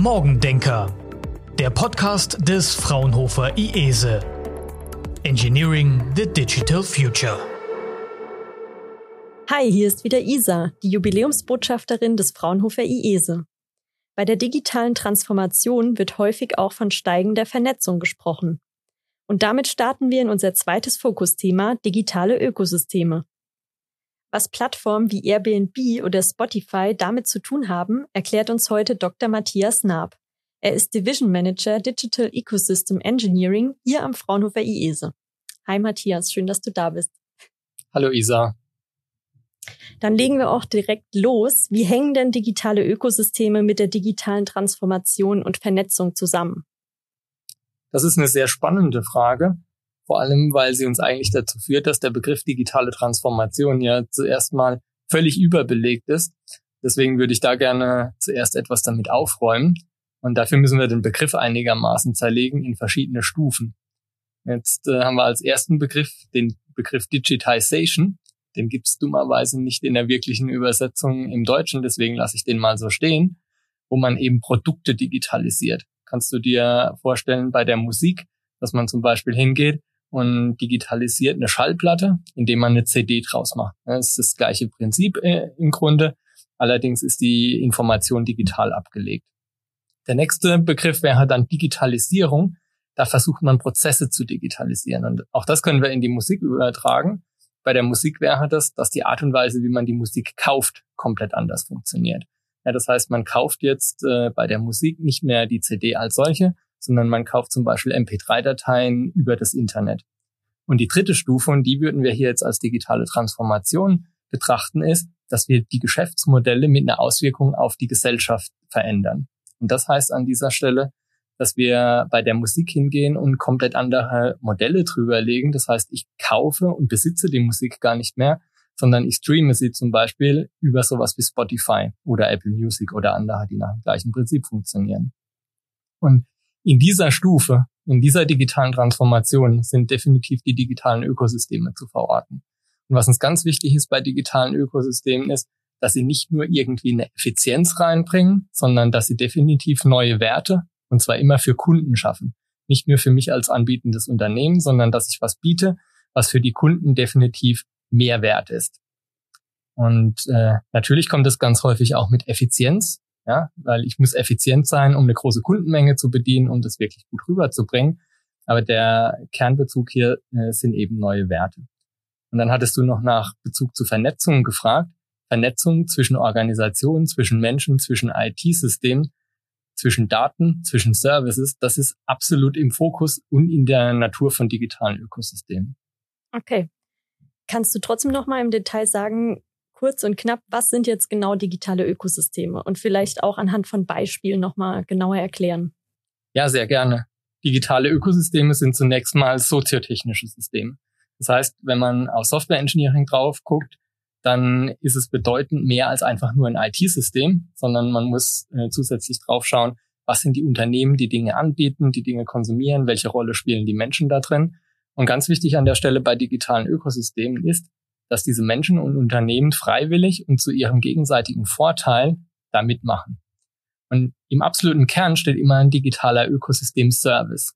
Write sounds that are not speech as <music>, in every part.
Morgendenker, der Podcast des Fraunhofer IESE. Engineering the Digital Future. Hi, hier ist wieder Isa, die Jubiläumsbotschafterin des Fraunhofer IESE. Bei der digitalen Transformation wird häufig auch von steigender Vernetzung gesprochen. Und damit starten wir in unser zweites Fokusthema digitale Ökosysteme. Was Plattformen wie Airbnb oder Spotify damit zu tun haben, erklärt uns heute Dr. Matthias Naab. Er ist Division Manager Digital Ecosystem Engineering hier am Fraunhofer IESE. Hi Matthias, schön, dass du da bist. Hallo Isa. Dann legen wir auch direkt los. Wie hängen denn digitale Ökosysteme mit der digitalen Transformation und Vernetzung zusammen? Das ist eine sehr spannende Frage, vor allem weil sie uns eigentlich dazu führt, dass der Begriff digitale Transformation ja zuerst mal völlig überbelegt ist. Deswegen würde ich da gerne zuerst etwas damit aufräumen. Und dafür müssen wir den Begriff einigermaßen zerlegen in verschiedene Stufen. Jetzt äh, haben wir als ersten Begriff den Begriff Digitization. Den gibt es dummerweise nicht in der wirklichen Übersetzung im Deutschen, deswegen lasse ich den mal so stehen, wo man eben Produkte digitalisiert kannst du dir vorstellen bei der Musik, dass man zum Beispiel hingeht und digitalisiert eine Schallplatte, indem man eine CD draus macht. Das ist das gleiche Prinzip äh, im Grunde. Allerdings ist die Information digital abgelegt. Der nächste Begriff wäre dann Digitalisierung. Da versucht man Prozesse zu digitalisieren. Und auch das können wir in die Musik übertragen. Bei der Musik wäre das, dass die Art und Weise, wie man die Musik kauft, komplett anders funktioniert. Ja, das heißt, man kauft jetzt äh, bei der Musik nicht mehr die CD als solche, sondern man kauft zum Beispiel MP3-Dateien über das Internet. Und die dritte Stufe, und die würden wir hier jetzt als digitale Transformation betrachten, ist, dass wir die Geschäftsmodelle mit einer Auswirkung auf die Gesellschaft verändern. Und das heißt an dieser Stelle, dass wir bei der Musik hingehen und komplett andere Modelle drüber legen. Das heißt, ich kaufe und besitze die Musik gar nicht mehr, sondern ich streame sie zum Beispiel über sowas wie Spotify oder Apple Music oder andere, die nach dem gleichen Prinzip funktionieren. Und in dieser Stufe, in dieser digitalen Transformation sind definitiv die digitalen Ökosysteme zu verorten. Und was uns ganz wichtig ist bei digitalen Ökosystemen ist, dass sie nicht nur irgendwie eine Effizienz reinbringen, sondern dass sie definitiv neue Werte, und zwar immer für Kunden schaffen. Nicht nur für mich als anbietendes Unternehmen, sondern dass ich was biete, was für die Kunden definitiv mehr wert ist. Und äh, natürlich kommt es ganz häufig auch mit Effizienz, ja, weil ich muss effizient sein, um eine große Kundenmenge zu bedienen, um das wirklich gut rüberzubringen. Aber der Kernbezug hier äh, sind eben neue Werte. Und dann hattest du noch nach Bezug zu Vernetzung gefragt. Vernetzung zwischen Organisationen, zwischen Menschen, zwischen IT-Systemen, zwischen Daten, zwischen Services, das ist absolut im Fokus und in der Natur von digitalen Ökosystemen. Okay, Kannst du trotzdem noch mal im Detail sagen, kurz und knapp, was sind jetzt genau digitale Ökosysteme und vielleicht auch anhand von Beispielen noch mal genauer erklären? Ja, sehr gerne. Digitale Ökosysteme sind zunächst mal soziotechnische Systeme. Das heißt, wenn man auf Software Engineering drauf guckt, dann ist es bedeutend mehr als einfach nur ein IT-System, sondern man muss äh, zusätzlich drauf schauen, was sind die Unternehmen, die Dinge anbieten, die Dinge konsumieren, welche Rolle spielen die Menschen da drin und ganz wichtig an der Stelle bei digitalen Ökosystemen ist, dass diese Menschen und Unternehmen freiwillig und zu ihrem gegenseitigen Vorteil da mitmachen. Und im absoluten Kern steht immer ein digitaler Ökosystem-Service.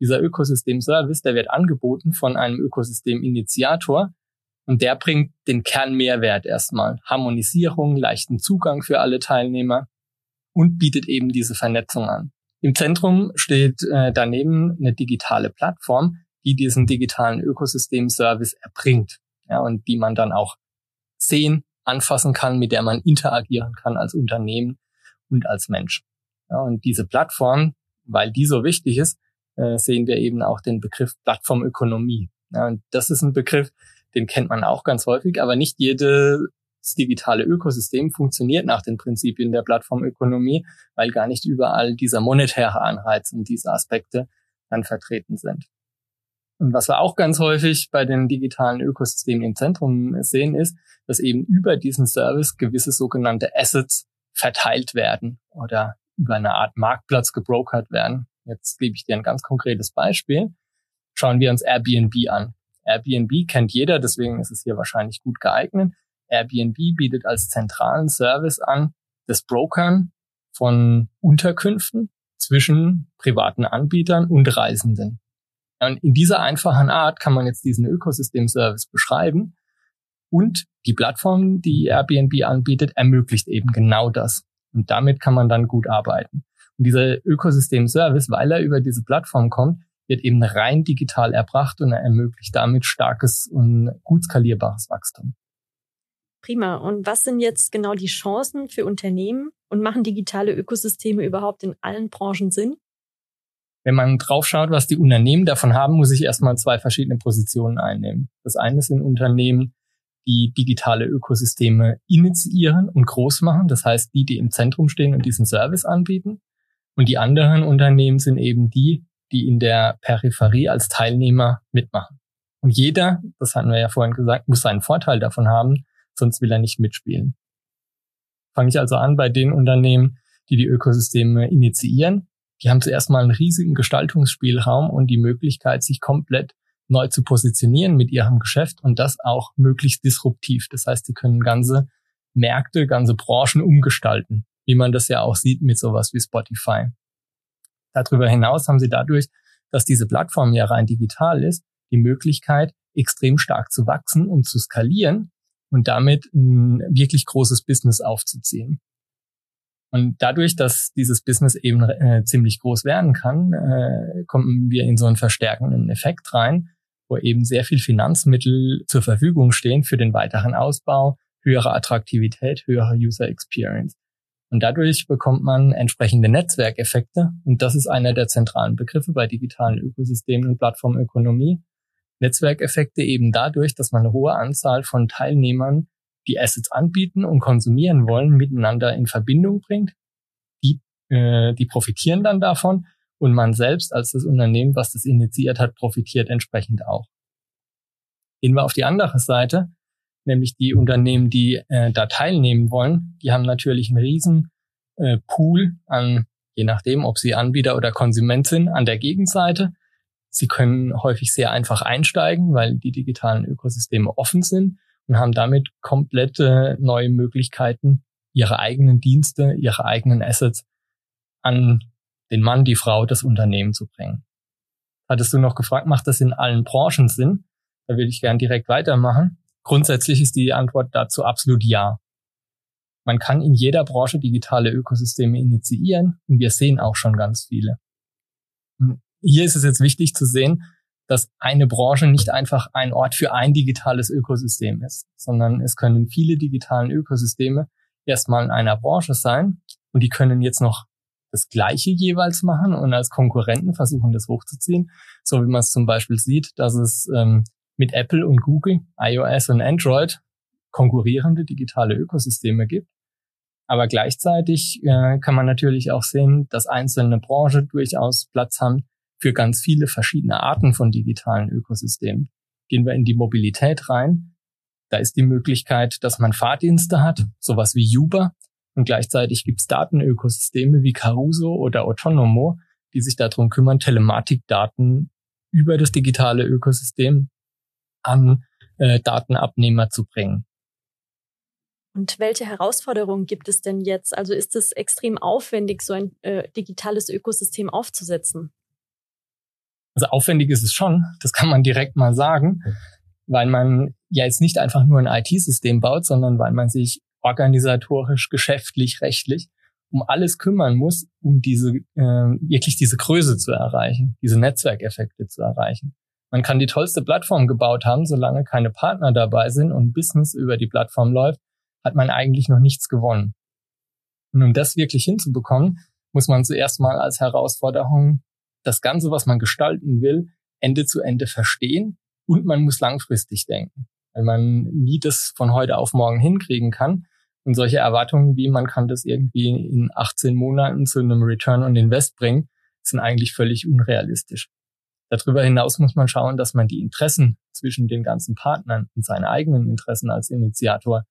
Dieser Ökosystem-Service, der wird angeboten von einem Ökosystem-Initiator und der bringt den Kernmehrwert erstmal. Harmonisierung, leichten Zugang für alle Teilnehmer und bietet eben diese Vernetzung an. Im Zentrum steht äh, daneben eine digitale Plattform, die diesen digitalen Ökosystem-Service erbringt. Ja, und die man dann auch sehen, anfassen kann, mit der man interagieren kann als Unternehmen und als Mensch. Ja, und diese Plattform, weil die so wichtig ist, äh, sehen wir eben auch den Begriff Plattformökonomie. Ja, und das ist ein Begriff, den kennt man auch ganz häufig, aber nicht jedes digitale Ökosystem funktioniert nach den Prinzipien der Plattformökonomie, weil gar nicht überall dieser monetäre Anreiz und diese Aspekte dann vertreten sind. Und was wir auch ganz häufig bei den digitalen Ökosystemen im Zentrum sehen, ist, dass eben über diesen Service gewisse sogenannte Assets verteilt werden oder über eine Art Marktplatz gebrokert werden. Jetzt gebe ich dir ein ganz konkretes Beispiel. Schauen wir uns Airbnb an. Airbnb kennt jeder, deswegen ist es hier wahrscheinlich gut geeignet. Airbnb bietet als zentralen Service an, das Brokern von Unterkünften zwischen privaten Anbietern und Reisenden. Und in dieser einfachen Art kann man jetzt diesen Ökosystemservice beschreiben. Und die Plattform, die Airbnb anbietet, ermöglicht eben genau das. Und damit kann man dann gut arbeiten. Und dieser Ökosystem-Service, weil er über diese Plattform kommt, wird eben rein digital erbracht und er ermöglicht damit starkes und gut skalierbares Wachstum. Prima. Und was sind jetzt genau die Chancen für Unternehmen und machen digitale Ökosysteme überhaupt in allen Branchen Sinn? Wenn man draufschaut, was die Unternehmen davon haben, muss ich erstmal zwei verschiedene Positionen einnehmen. Das eine sind Unternehmen, die digitale Ökosysteme initiieren und groß machen. Das heißt, die, die im Zentrum stehen und diesen Service anbieten. Und die anderen Unternehmen sind eben die, die in der Peripherie als Teilnehmer mitmachen. Und jeder, das hatten wir ja vorhin gesagt, muss seinen Vorteil davon haben, sonst will er nicht mitspielen. Fange ich also an bei den Unternehmen, die die Ökosysteme initiieren. Die haben zuerst mal einen riesigen Gestaltungsspielraum und die Möglichkeit, sich komplett neu zu positionieren mit ihrem Geschäft und das auch möglichst disruptiv. Das heißt, sie können ganze Märkte, ganze Branchen umgestalten, wie man das ja auch sieht mit sowas wie Spotify. Darüber hinaus haben sie dadurch, dass diese Plattform ja rein digital ist, die Möglichkeit, extrem stark zu wachsen und zu skalieren und damit ein wirklich großes Business aufzuziehen. Und dadurch, dass dieses Business eben äh, ziemlich groß werden kann, äh, kommen wir in so einen verstärkenden Effekt rein, wo eben sehr viel Finanzmittel zur Verfügung stehen für den weiteren Ausbau, höhere Attraktivität, höhere User Experience. Und dadurch bekommt man entsprechende Netzwerkeffekte. Und das ist einer der zentralen Begriffe bei digitalen Ökosystemen und Plattformökonomie. Netzwerkeffekte eben dadurch, dass man eine hohe Anzahl von Teilnehmern, die Assets anbieten und konsumieren wollen, miteinander in Verbindung bringt. Die, äh, die profitieren dann davon und man selbst als das Unternehmen, was das initiiert hat, profitiert entsprechend auch. Gehen wir auf die andere Seite nämlich die Unternehmen, die äh, da teilnehmen wollen, die haben natürlich einen riesen äh, Pool an, je nachdem, ob sie Anbieter oder Konsument sind, an der Gegenseite. Sie können häufig sehr einfach einsteigen, weil die digitalen Ökosysteme offen sind und haben damit komplette neue Möglichkeiten, ihre eigenen Dienste, ihre eigenen Assets an den Mann, die Frau, das Unternehmen zu bringen. Hattest du noch gefragt, macht das in allen Branchen Sinn? Da würde ich gern direkt weitermachen. Grundsätzlich ist die Antwort dazu absolut ja. Man kann in jeder Branche digitale Ökosysteme initiieren und wir sehen auch schon ganz viele. Hier ist es jetzt wichtig zu sehen, dass eine Branche nicht einfach ein Ort für ein digitales Ökosystem ist, sondern es können viele digitalen Ökosysteme erstmal in einer Branche sein und die können jetzt noch das Gleiche jeweils machen und als Konkurrenten versuchen, das hochzuziehen. So wie man es zum Beispiel sieht, dass es ähm, mit Apple und Google, iOS und Android konkurrierende digitale Ökosysteme gibt. Aber gleichzeitig äh, kann man natürlich auch sehen, dass einzelne Branchen durchaus Platz haben für ganz viele verschiedene Arten von digitalen Ökosystemen. Gehen wir in die Mobilität rein. Da ist die Möglichkeit, dass man Fahrdienste hat, sowas wie Uber. Und gleichzeitig gibt es Datenökosysteme wie Caruso oder Autonomo, die sich darum kümmern, Telematikdaten über das digitale Ökosystem an äh, Datenabnehmer zu bringen. Und welche Herausforderungen gibt es denn jetzt? Also ist es extrem aufwendig, so ein äh, digitales Ökosystem aufzusetzen? Also aufwendig ist es schon, das kann man direkt mal sagen, weil man ja jetzt nicht einfach nur ein IT-System baut, sondern weil man sich organisatorisch, geschäftlich, rechtlich um alles kümmern muss, um diese äh, wirklich diese Größe zu erreichen, diese Netzwerkeffekte zu erreichen. Man kann die tollste Plattform gebaut haben, solange keine Partner dabei sind und Business über die Plattform läuft, hat man eigentlich noch nichts gewonnen. Und um das wirklich hinzubekommen, muss man zuerst mal als Herausforderung das Ganze, was man gestalten will, Ende zu Ende verstehen und man muss langfristig denken, weil man nie das von heute auf morgen hinkriegen kann. Und solche Erwartungen wie man kann das irgendwie in 18 Monaten zu einem Return on Invest bringen, sind eigentlich völlig unrealistisch. Darüber hinaus muss man schauen, dass man die Interessen zwischen den ganzen Partnern und seine eigenen Interessen als Initiator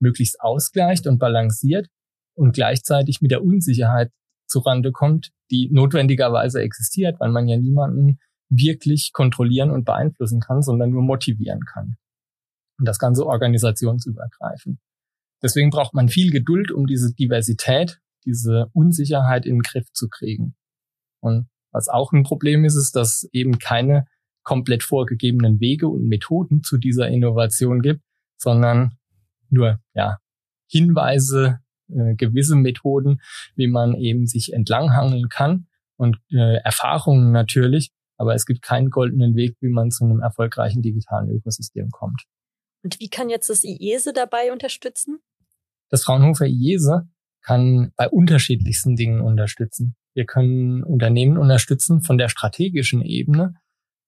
möglichst ausgleicht und balanciert und gleichzeitig mit der Unsicherheit zurande kommt, die notwendigerweise existiert, weil man ja niemanden wirklich kontrollieren und beeinflussen kann, sondern nur motivieren kann. Und das Ganze organisationsübergreifend. Deswegen braucht man viel Geduld, um diese Diversität diese Unsicherheit in den Griff zu kriegen. Und was auch ein Problem ist, ist, dass eben keine komplett vorgegebenen Wege und Methoden zu dieser Innovation gibt, sondern nur ja Hinweise, äh, gewisse Methoden, wie man eben sich entlanghangeln kann und äh, Erfahrungen natürlich, aber es gibt keinen goldenen Weg, wie man zu einem erfolgreichen digitalen Ökosystem kommt. Und wie kann jetzt das IESE dabei unterstützen? Das Fraunhofer IESE kann bei unterschiedlichsten Dingen unterstützen. Wir können Unternehmen unterstützen von der strategischen Ebene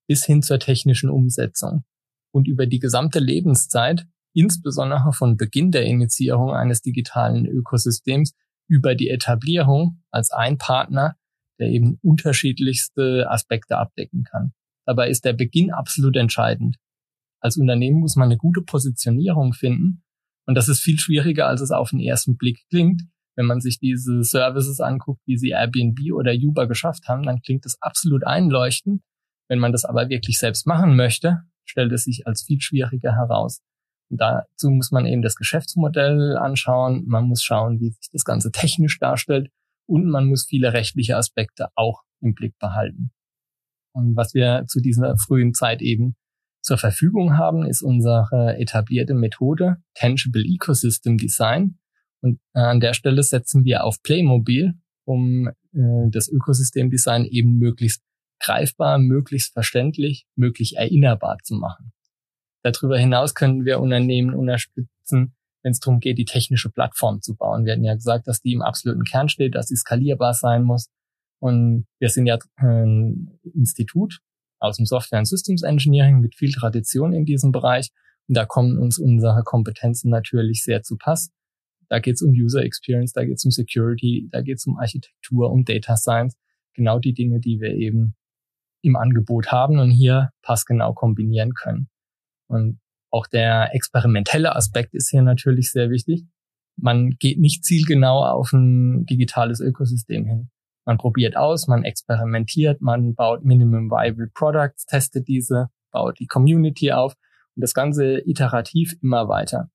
bis hin zur technischen Umsetzung. Und über die gesamte Lebenszeit, insbesondere von Beginn der Initiierung eines digitalen Ökosystems über die Etablierung als ein Partner, der eben unterschiedlichste Aspekte abdecken kann. Dabei ist der Beginn absolut entscheidend. Als Unternehmen muss man eine gute Positionierung finden. Und das ist viel schwieriger, als es auf den ersten Blick klingt. Wenn man sich diese Services anguckt, wie sie Airbnb oder Uber geschafft haben, dann klingt es absolut einleuchtend. Wenn man das aber wirklich selbst machen möchte, stellt es sich als viel schwieriger heraus. Und dazu muss man eben das Geschäftsmodell anschauen, man muss schauen, wie sich das Ganze <laughs> technisch darstellt und man muss viele rechtliche Aspekte auch im Blick behalten. Und was wir zu dieser frühen Zeit eben zur Verfügung haben, ist unsere etablierte Methode Tangible Ecosystem Design. Und äh, an der Stelle setzen wir auf Playmobil, um äh, das Ökosystemdesign eben möglichst greifbar, möglichst verständlich, möglichst erinnerbar zu machen. Darüber hinaus können wir Unternehmen unterstützen, wenn es darum geht, die technische Plattform zu bauen. Wir hatten ja gesagt, dass die im absoluten Kern steht, dass sie skalierbar sein muss. Und wir sind ja ein Institut aus dem Software and Systems Engineering mit viel Tradition in diesem Bereich. Und da kommen uns unsere Kompetenzen natürlich sehr zu Pass. Da geht es um User Experience, da geht es um Security, da geht es um Architektur, um Data Science. Genau die Dinge, die wir eben im Angebot haben und hier passgenau kombinieren können. Und auch der experimentelle Aspekt ist hier natürlich sehr wichtig. Man geht nicht zielgenau auf ein digitales Ökosystem hin. Man probiert aus, man experimentiert, man baut Minimum Viable Products, testet diese, baut die Community auf und das Ganze iterativ immer weiter.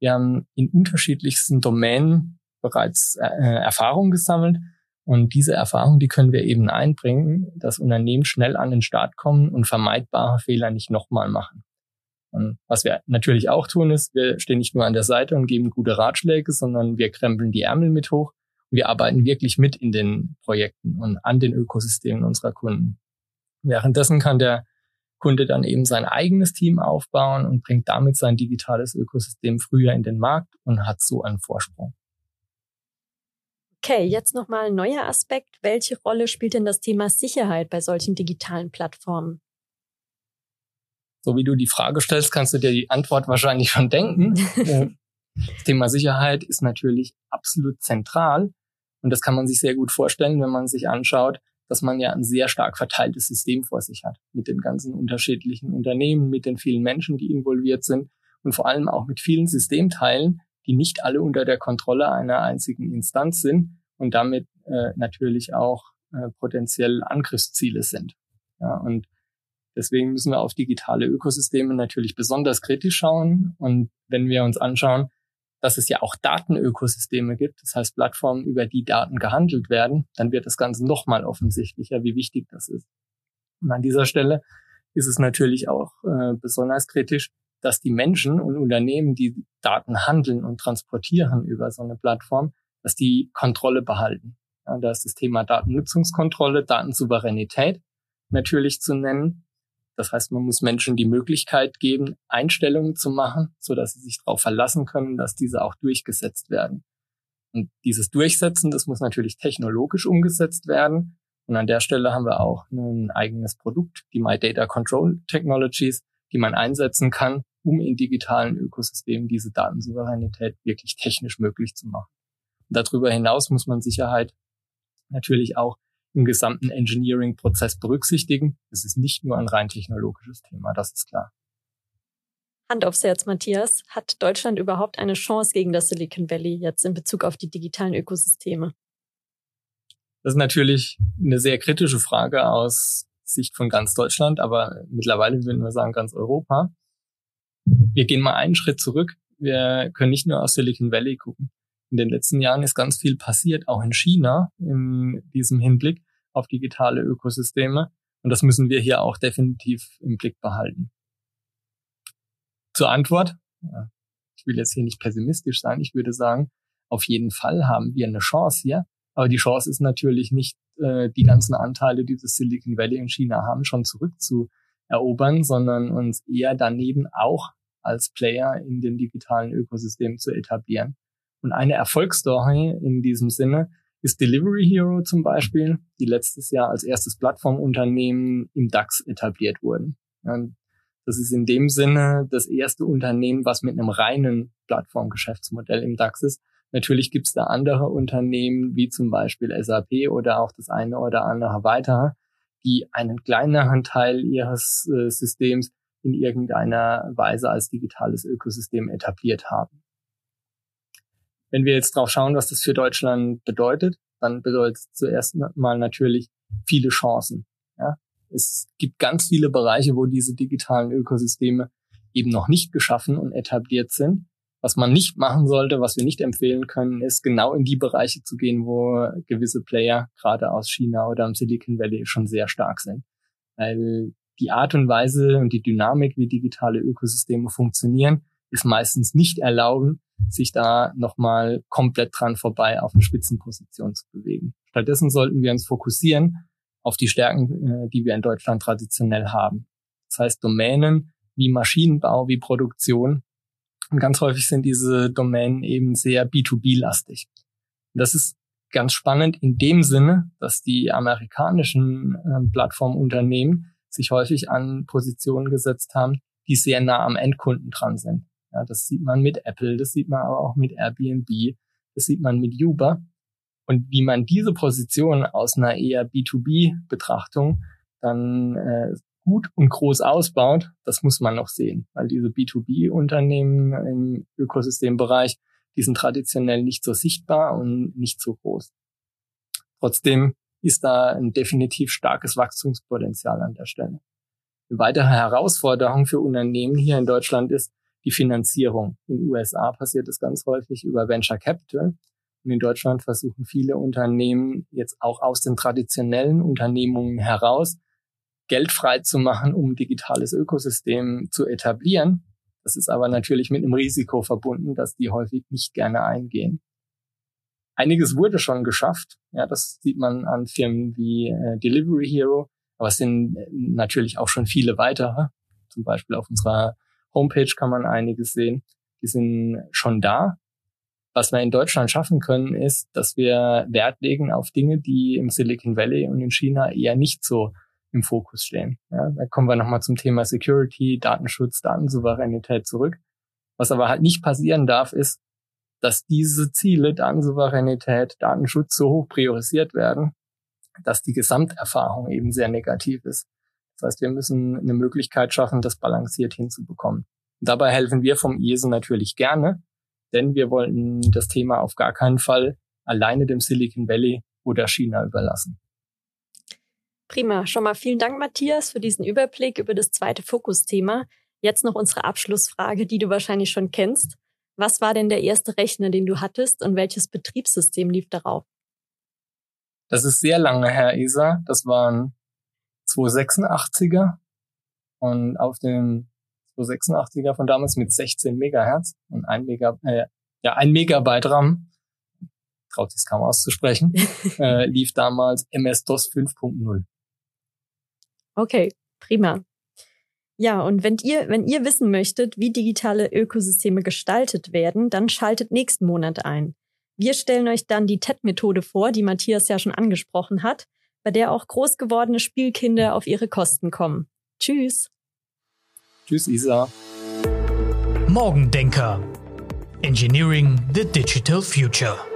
Wir haben in unterschiedlichsten Domänen bereits äh, Erfahrung gesammelt und diese Erfahrung, die können wir eben einbringen, dass Unternehmen schnell an den Start kommen und vermeidbare Fehler nicht nochmal machen. Und was wir natürlich auch tun, ist, wir stehen nicht nur an der Seite und geben gute Ratschläge, sondern wir krempeln die Ärmel mit hoch wir arbeiten wirklich mit in den Projekten und an den Ökosystemen unserer Kunden. Währenddessen kann der Kunde dann eben sein eigenes Team aufbauen und bringt damit sein digitales Ökosystem früher in den Markt und hat so einen Vorsprung. Okay, jetzt nochmal ein neuer Aspekt. Welche Rolle spielt denn das Thema Sicherheit bei solchen digitalen Plattformen? So wie du die Frage stellst, kannst du dir die Antwort wahrscheinlich schon denken. das <laughs> Thema Sicherheit ist natürlich absolut zentral und das kann man sich sehr gut vorstellen, wenn man sich anschaut, dass man ja ein sehr stark verteiltes System vor sich hat. Mit den ganzen unterschiedlichen Unternehmen, mit den vielen Menschen, die involviert sind und vor allem auch mit vielen Systemteilen, die nicht alle unter der Kontrolle einer einzigen Instanz sind und damit äh, natürlich auch äh, potenziell Angriffsziele sind. Ja, und deswegen müssen wir auf digitale Ökosysteme natürlich besonders kritisch schauen. Und wenn wir uns anschauen, dass es ja auch Datenökosysteme gibt, das heißt Plattformen, über die Daten gehandelt werden, dann wird das Ganze nochmal offensichtlicher, wie wichtig das ist. Und an dieser Stelle ist es natürlich auch äh, besonders kritisch, dass die Menschen und Unternehmen, die Daten handeln und transportieren über so eine Plattform, dass die Kontrolle behalten. Ja, da ist das Thema Datennutzungskontrolle, Datensouveränität natürlich zu nennen. Das heißt, man muss Menschen die Möglichkeit geben, Einstellungen zu machen, so dass sie sich darauf verlassen können, dass diese auch durchgesetzt werden. Und dieses Durchsetzen, das muss natürlich technologisch umgesetzt werden. Und an der Stelle haben wir auch ein eigenes Produkt, die My Data Control Technologies, die man einsetzen kann, um in digitalen Ökosystemen diese Datensouveränität wirklich technisch möglich zu machen. Und darüber hinaus muss man Sicherheit natürlich auch im gesamten Engineering-Prozess berücksichtigen. Es ist nicht nur ein rein technologisches Thema, das ist klar. Hand aufs Herz, Matthias. Hat Deutschland überhaupt eine Chance gegen das Silicon Valley jetzt in Bezug auf die digitalen Ökosysteme? Das ist natürlich eine sehr kritische Frage aus Sicht von ganz Deutschland, aber mittlerweile würden wir sagen ganz Europa. Wir gehen mal einen Schritt zurück. Wir können nicht nur aus Silicon Valley gucken. In den letzten Jahren ist ganz viel passiert, auch in China, in diesem Hinblick auf digitale Ökosysteme. Und das müssen wir hier auch definitiv im Blick behalten. Zur Antwort. Ich will jetzt hier nicht pessimistisch sein. Ich würde sagen, auf jeden Fall haben wir eine Chance hier. Aber die Chance ist natürlich nicht, äh, die ganzen Anteile, die das Silicon Valley in China haben, schon zurückzuerobern, sondern uns eher daneben auch als Player in den digitalen Ökosystemen zu etablieren. Und eine Erfolgsstory in diesem Sinne ist Delivery Hero zum Beispiel, die letztes Jahr als erstes Plattformunternehmen im DAX etabliert wurden. Und das ist in dem Sinne das erste Unternehmen, was mit einem reinen Plattformgeschäftsmodell im DAX ist. Natürlich gibt es da andere Unternehmen, wie zum Beispiel SAP oder auch das eine oder andere weitere, die einen kleineren Teil ihres äh, Systems in irgendeiner Weise als digitales Ökosystem etabliert haben. Wenn wir jetzt drauf schauen, was das für Deutschland bedeutet, dann bedeutet es zuerst mal natürlich viele Chancen. Ja? Es gibt ganz viele Bereiche, wo diese digitalen Ökosysteme eben noch nicht geschaffen und etabliert sind. Was man nicht machen sollte, was wir nicht empfehlen können, ist genau in die Bereiche zu gehen, wo gewisse Player gerade aus China oder im Silicon Valley schon sehr stark sind. Weil die Art und Weise und die Dynamik, wie digitale Ökosysteme funktionieren, ist meistens nicht erlauben, sich da nochmal komplett dran vorbei auf eine Spitzenposition zu bewegen. Stattdessen sollten wir uns fokussieren auf die Stärken, äh, die wir in Deutschland traditionell haben. Das heißt Domänen wie Maschinenbau, wie Produktion. Und ganz häufig sind diese Domänen eben sehr B2B-lastig. Das ist ganz spannend in dem Sinne, dass die amerikanischen äh, Plattformunternehmen sich häufig an Positionen gesetzt haben, die sehr nah am Endkunden dran sind. Ja, das sieht man mit Apple, das sieht man aber auch mit Airbnb, das sieht man mit Uber. Und wie man diese Position aus einer eher B2B-Betrachtung dann äh, gut und groß ausbaut, das muss man noch sehen, weil diese B2B-Unternehmen im Ökosystembereich, die sind traditionell nicht so sichtbar und nicht so groß. Trotzdem ist da ein definitiv starkes Wachstumspotenzial an der Stelle. Eine weitere Herausforderung für Unternehmen hier in Deutschland ist, die Finanzierung. In den USA passiert es ganz häufig über Venture Capital. Und in Deutschland versuchen viele Unternehmen jetzt auch aus den traditionellen Unternehmungen heraus Geld frei zu machen, um digitales Ökosystem zu etablieren. Das ist aber natürlich mit einem Risiko verbunden, dass die häufig nicht gerne eingehen. Einiges wurde schon geschafft. Ja, das sieht man an Firmen wie äh, Delivery Hero. Aber es sind äh, natürlich auch schon viele weitere. Zum Beispiel auf unserer Homepage kann man einiges sehen. Die sind schon da. Was wir in Deutschland schaffen können, ist, dass wir Wert legen auf Dinge, die im Silicon Valley und in China eher nicht so im Fokus stehen. Ja, da kommen wir nochmal zum Thema Security, Datenschutz, Datensouveränität zurück. Was aber halt nicht passieren darf, ist, dass diese Ziele, Datensouveränität, Datenschutz so hoch priorisiert werden, dass die Gesamterfahrung eben sehr negativ ist. Das heißt, wir müssen eine Möglichkeit schaffen, das balanciert hinzubekommen. Und dabei helfen wir vom IESE natürlich gerne, denn wir wollen das Thema auf gar keinen Fall alleine dem Silicon Valley oder China überlassen. Prima. Schon mal vielen Dank, Matthias, für diesen Überblick über das zweite Fokusthema. Jetzt noch unsere Abschlussfrage, die du wahrscheinlich schon kennst. Was war denn der erste Rechner, den du hattest und welches Betriebssystem lief darauf? Das ist sehr lange her, Isa. Das waren 286er und auf dem 286er von damals mit 16 Megahertz und ein Mega, äh, ja, ein Megabyte RAM, traut sich kaum auszusprechen, <laughs> äh, lief damals MS-DOS 5.0. Okay, prima. Ja, und wenn ihr, wenn ihr wissen möchtet, wie digitale Ökosysteme gestaltet werden, dann schaltet nächsten Monat ein. Wir stellen euch dann die TED-Methode vor, die Matthias ja schon angesprochen hat bei der auch groß gewordene Spielkinder auf ihre Kosten kommen. Tschüss. Tschüss, Isa. Morgendenker. Engineering the Digital Future.